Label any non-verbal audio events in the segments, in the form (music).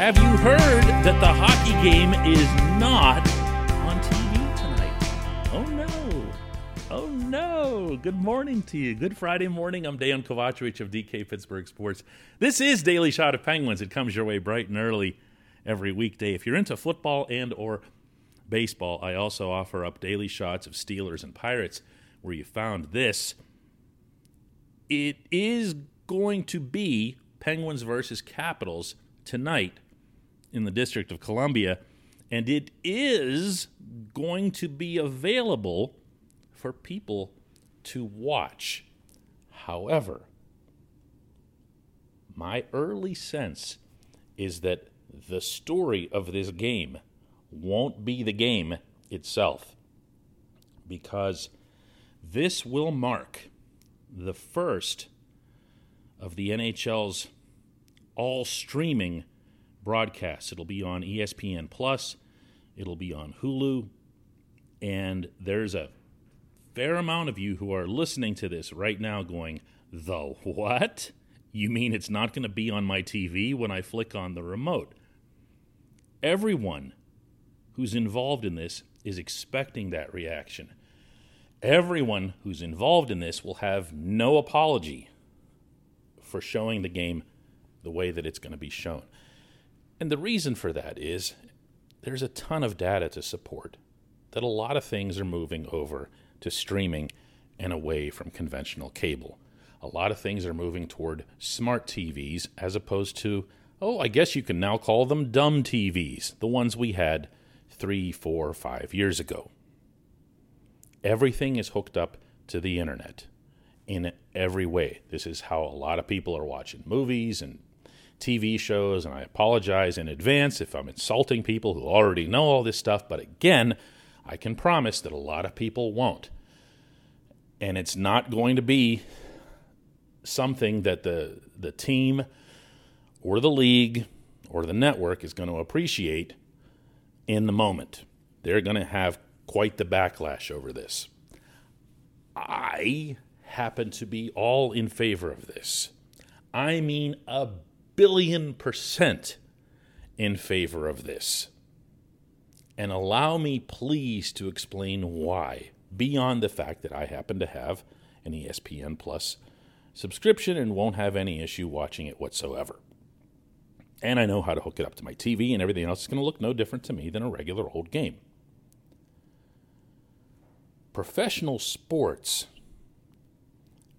Have you heard that the hockey game is not on TV tonight? Oh no. Oh no. Good morning to you. Good Friday morning. I'm Dan Kovacevic of DK Pittsburgh Sports. This is Daily Shot of Penguins. It comes your way bright and early every weekday. If you're into football and or baseball, I also offer up daily shots of Steelers and Pirates where you found this. It is going to be Penguins versus Capitals tonight in the District of Columbia, and it is going to be available for people to watch. However, my early sense is that the story of this game won't be the game itself because this will mark the first of the NHL's all streaming broadcasts. It'll be on ESPN Plus, it'll be on Hulu, and there's a fair amount of you who are listening to this right now going, "The what? You mean it's not going to be on my TV when I flick on the remote?" Everyone who's involved in this is expecting that reaction. Everyone who's involved in this will have no apology for showing the game the way that it's going to be shown. And the reason for that is there's a ton of data to support that a lot of things are moving over to streaming and away from conventional cable. A lot of things are moving toward smart TVs as opposed to, oh, I guess you can now call them dumb TVs, the ones we had three, four, five years ago. Everything is hooked up to the internet in every way. This is how a lot of people are watching movies and TV shows, and I apologize in advance if I'm insulting people who already know all this stuff, but again, I can promise that a lot of people won't. And it's not going to be something that the, the team or the league or the network is going to appreciate in the moment. They're going to have quite the backlash over this. I happen to be all in favor of this. I mean, a billion percent in favor of this. And allow me, please, to explain why, beyond the fact that I happen to have an ESPN Plus subscription and won't have any issue watching it whatsoever. And I know how to hook it up to my TV, and everything else is going to look no different to me than a regular old game. Professional sports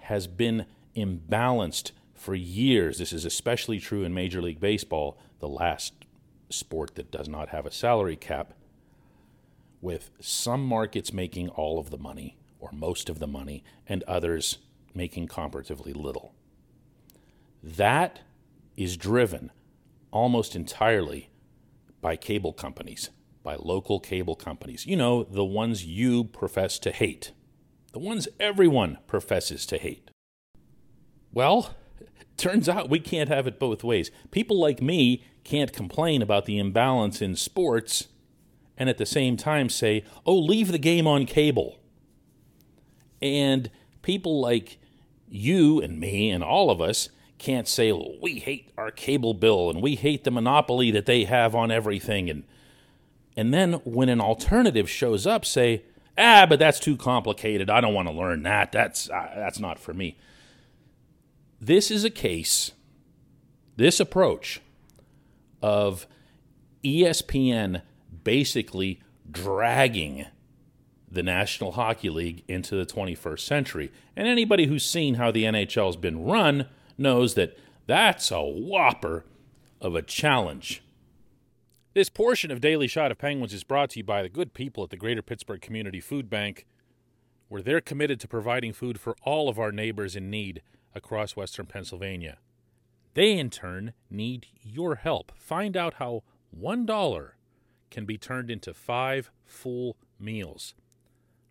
has been imbalanced for years. This is especially true in Major League Baseball, the last sport that does not have a salary cap, with some markets making all of the money or most of the money and others making comparatively little. That is driven almost entirely by cable companies, by local cable companies. You know, the ones you profess to hate, the ones everyone professes to hate. Well, turns out we can't have it both ways. People like me can't complain about the imbalance in sports and at the same time say, oh, leave the game on cable. And people like you and me and all of us can't say, well, we hate our cable bill and we hate the monopoly that they have on everything. And, and then when an alternative shows up, say, ah, but that's too complicated. I don't want to learn that. That's, uh, that's not for me. This is a case, this approach of ESPN basically dragging the National Hockey League into the 21st century. And anybody who's seen how the NHL has been run knows that that's a whopper of a challenge. This portion of Daily Shot of Penguins is brought to you by the good people at the Greater Pittsburgh Community Food Bank, where they're committed to providing food for all of our neighbors in need across Western Pennsylvania. They, in turn, need your help. Find out how $1 can be turned into five full meals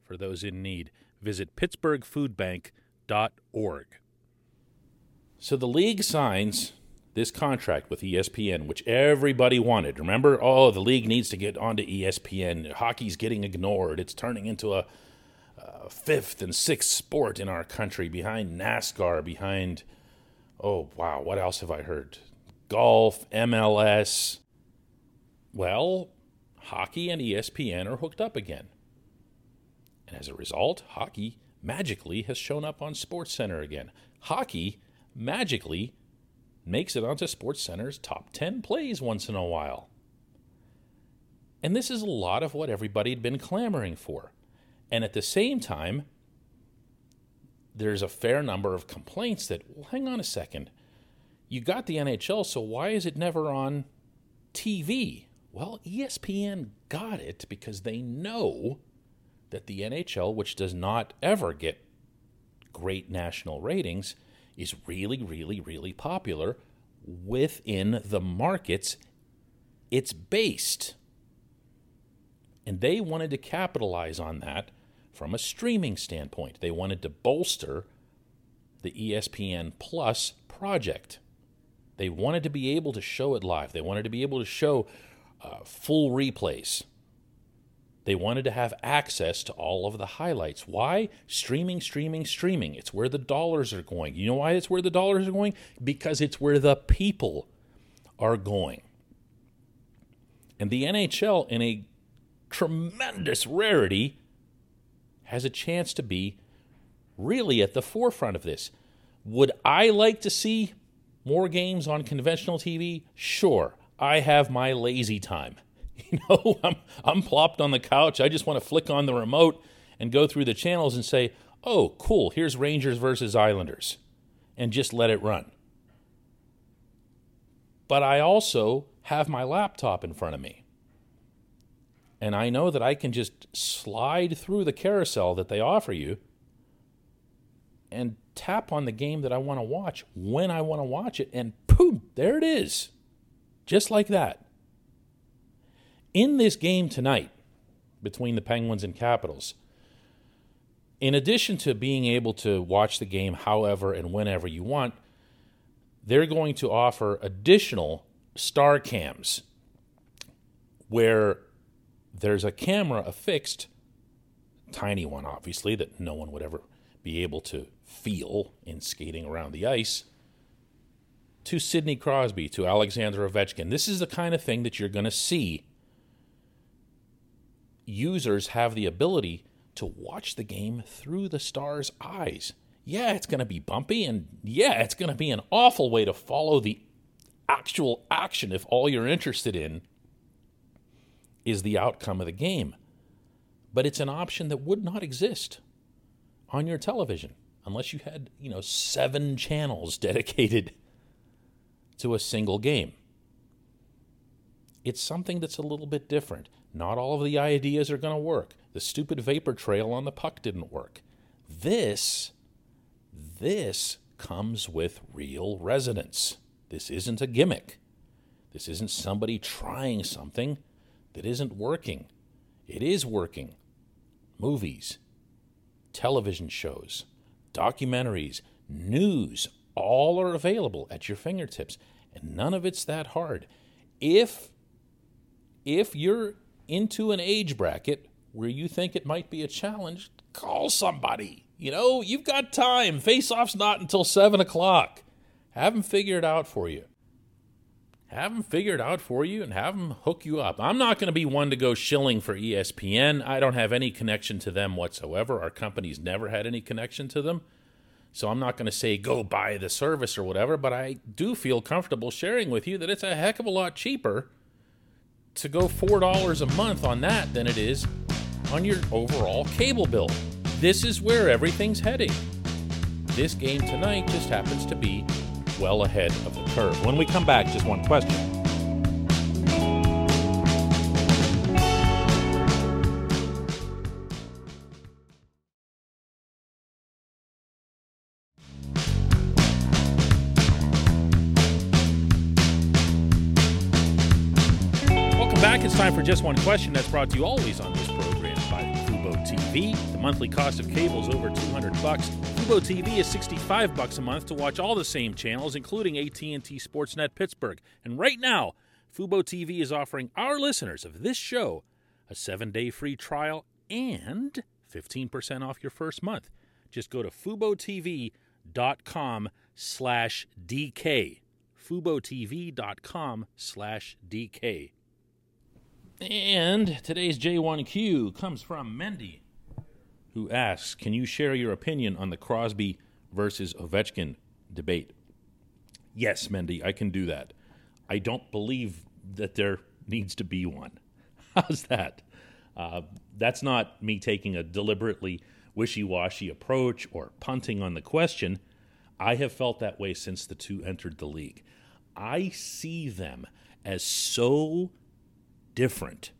for those in need. Visit pittsburghfoodbank.org. So the league signs this contract with ESPN, which everybody wanted. Remember, oh, the league needs to get onto ESPN. Hockey's getting ignored. It's turning into a, a fifth and sixth sport in our country behind NASCAR, behind, oh, wow, what else have I heard? golf, MLS. Well, hockey and ESPN are hooked up again. And as a result, hockey magically has shown up on SportsCenter again. Hockey magically makes it onto SportsCenter's top 10 plays once in a while. And this is a lot of what everybody had been clamoring for. And at the same time, there's a fair number of complaints that, well, hang on a second. You got the NHL, so why is it never on TV? Well, ESPN got it because they know that the NHL, which does not ever get great national ratings, is really, really, really popular within the markets it's based. And they wanted to capitalize on that from a streaming standpoint. They wanted to bolster the ESPN Plus project. They wanted to be able to show it live. They wanted to be able to show uh, full replays. They wanted to have access to all of the highlights. Why? Streaming, streaming, streaming. It's where the dollars are going. You know why it's where the dollars are going? Because it's where the people are going. And the NHL, in a tremendous rarity, has a chance to be really at the forefront of this. Would I like to see more games on conventional TV? Sure. I have my lazy time. (laughs) You know, I'm, I'm plopped on the couch. I just want to flick on the remote and go through the channels and say, oh, cool, here's Rangers versus Islanders, and just let it run. But I also have my laptop in front of me. And I know that I can just slide through the carousel that they offer you and tap on the game that I want to watch when I want to watch it, and boom, there it is. Just like that. In this game tonight between the Penguins and Capitals, in addition to being able to watch the game however and whenever you want, they're going to offer additional star cams where there's a camera affixed, tiny one obviously, that no one would ever be able to feel in skating around the ice to Sidney Crosby, to Alexander Ovechkin. This is the kind of thing that you're going to see. Users have the ability to watch the game through the star's eyes. Yeah, it's going to be bumpy, and yeah, it's going to be an awful way to follow the actual action if all you're interested in is the outcome of the game. But it's an option that would not exist on your television unless you had, you know, seven channels (laughs) dedicated to a single game. It's something that's a little bit different. Not all of the ideas are going to work. The stupid vapor trail on the puck didn't work. This, this comes with real resonance. This isn't a gimmick. This isn't somebody trying something that isn't working. It is working. Movies, television shows, documentaries, news, all are available at your fingertips and none of it's that hard. If if you're into an age bracket where you think it might be a challenge call somebody. You know you've got time. Face off's not until 7 o'clock. Have them figure it out for you have them figure it out for you and have them hook you up i'm not going to be one to go shilling for espn i don't have any connection to them whatsoever our company's never had any connection to them so I'm not going to say go buy the service or whatever, but I do feel comfortable sharing with you that it's a heck of a lot cheaper to go $4 a month on that than it is on your overall cable bill. This is where everything's heading. This game tonight just happens to be well ahead of the curve. When we come back, just one question. Welcome back. It's time for just one question that's brought to you always on this program by Fubo TV. The monthly cost of cable is over 200 bucks. Fubo TV is 65 bucks a month to watch all the same channels, including AT&T Sportsnet Pittsburgh. And right now, Fubo TV is offering our listeners of this show a seven-day free trial and 15% off your first month. Just go to FuboTV.com slash DK FuboTV.com slash DK. And today's J1Q comes from Mendy, who asks Can you share your opinion on the Crosby versus Ovechkin debate? Yes, Mendy, I can do that. I don't believe that there needs to be one. (laughs) How's that? Uh, that's not me taking a deliberately wishy washy approach or punting on the question. I have felt that way since the two entered the league. I see them as so different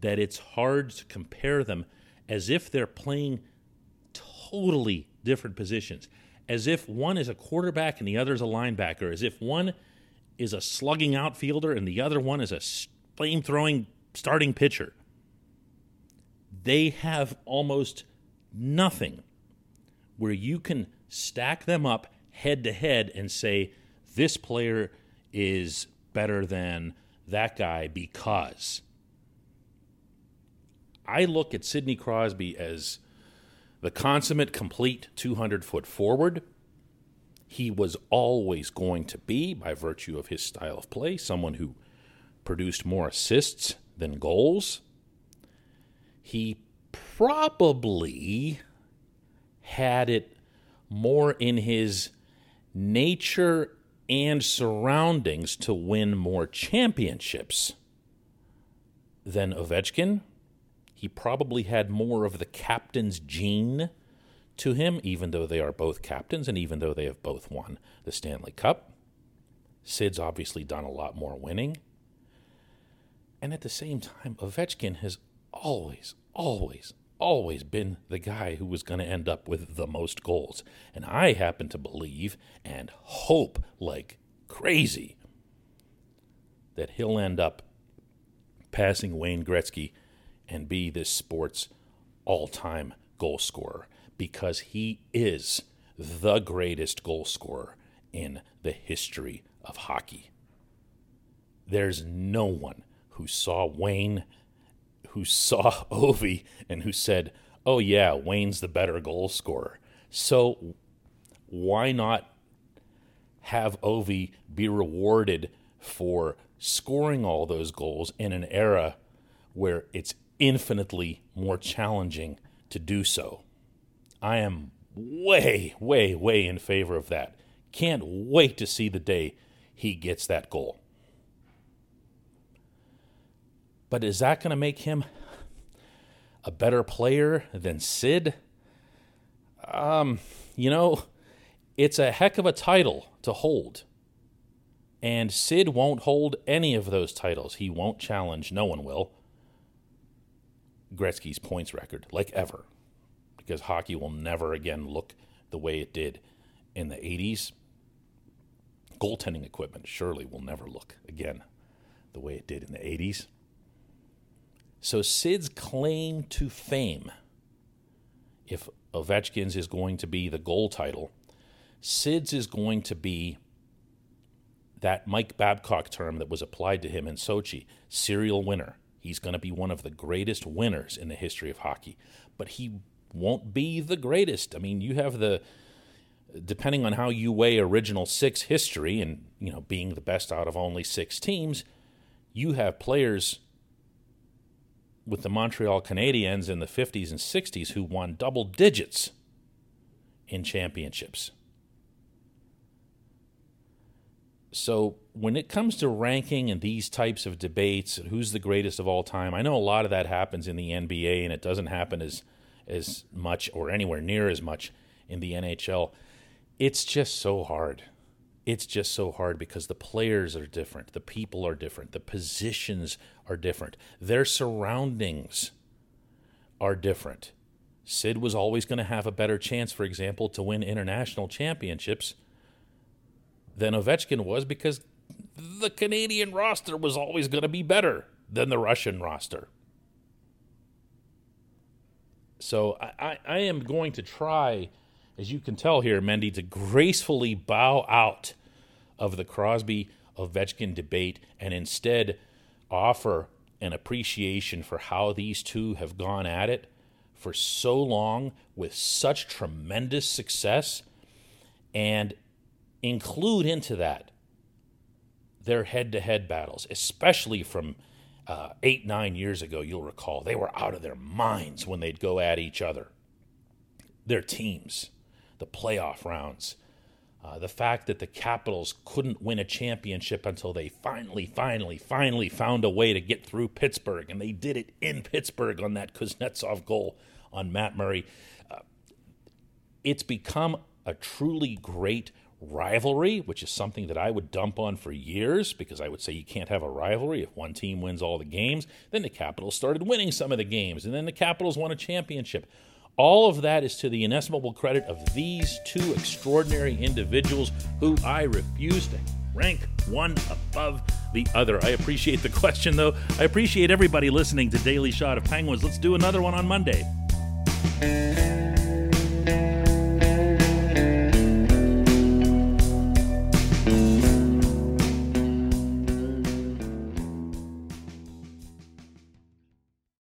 that it's hard to compare them as if they're playing totally different positions, as if one is a quarterback and the other is a linebacker, as if one is a slugging outfielder and the other one is a flame throwing starting pitcher. They have almost nothing where you can stack them up head to head and say, this player is better than that guy because I look at Sidney Crosby as the consummate, complete 200 foot forward. He was always going to be, by virtue of his style of play, someone who produced more assists than goals. He probably had it more in his nature and surroundings to win more championships than Ovechkin. He probably had more of the captain's gene to him, even though they are both captains and even though they have both won the Stanley Cup. Sid's obviously done a lot more winning. And at the same time, Ovechkin has always, always, always been the guy who was going to end up with the most goals. And I happen to believe and hope like crazy that he'll end up passing Wayne Gretzky and be this sport's all time goal scorer because he is the greatest goal scorer in the history of hockey. There's no one who saw Wayne who saw (laughs) Ovi and who said, "Oh yeah, Wayne's the better goal scorer." So why not have Ovi be rewarded for scoring all those goals in an era where it's infinitely more challenging to do so? I am way, way, way in favor of that. Can't wait to see the day he gets that goal. But is that going to make him a better player than Sid? Um, you know, it's a heck of a title to hold. And Sid won't hold any of those titles. He won't challenge, no one will, Gretzky's points record, like ever. Because hockey will never again look the way it did in the 80s. Goaltending equipment surely will never look again the way it did in the 80s. So Sid's claim to fame, if Ovechkin's is going to be the goal title, Sid's is going to be that Mike Babcock term that was applied to him in Sochi serial winner. He's going to be one of the greatest winners in the history of hockey, but he won't be the greatest. I mean, you have the depending on how you weigh original six history and you know being the best out of only six teams, you have players with the Montreal Canadiens in the 50s and 60s who won double digits in championships. So when it comes to ranking and these types of debates, who's the greatest of all time? I know a lot of that happens in the NBA and it doesn't happen as as much or anywhere near as much in the NHL. It's just so hard it's just so hard because the players are different, the people are different, the positions are different, their surroundings are different. Sid was always going to have a better chance, for example, to win international championships than Ovechkin was because the Canadian roster was always going to be better than the Russian roster. So I, I am going to try as you can tell here, Mendy, to gracefully bow out of the Crosby Ovechkin debate and instead offer an appreciation for how these two have gone at it for so long with such tremendous success and include into that their head to head battles, especially from uh, eight, nine years ago, you'll recall. They were out of their minds when they'd go at each other. Their teams, the playoff rounds, uh, the fact that the Capitals couldn't win a championship until they finally, finally, finally found a way to get through Pittsburgh, and they did it in Pittsburgh on that Kuznetsov goal on Matt Murray. Uh, it's become a truly great rivalry, which is something that I would dump on for years because I would say you can't have a rivalry if one team wins all the games. Then the Capitals started winning some of the games, and then the Capitals won a championship. All of that is to the inestimable credit of these two extraordinary individuals who I refuse to rank one above the other. I appreciate the question, though. I appreciate everybody listening to Daily Shot of Penguins. Let's do another one on Monday.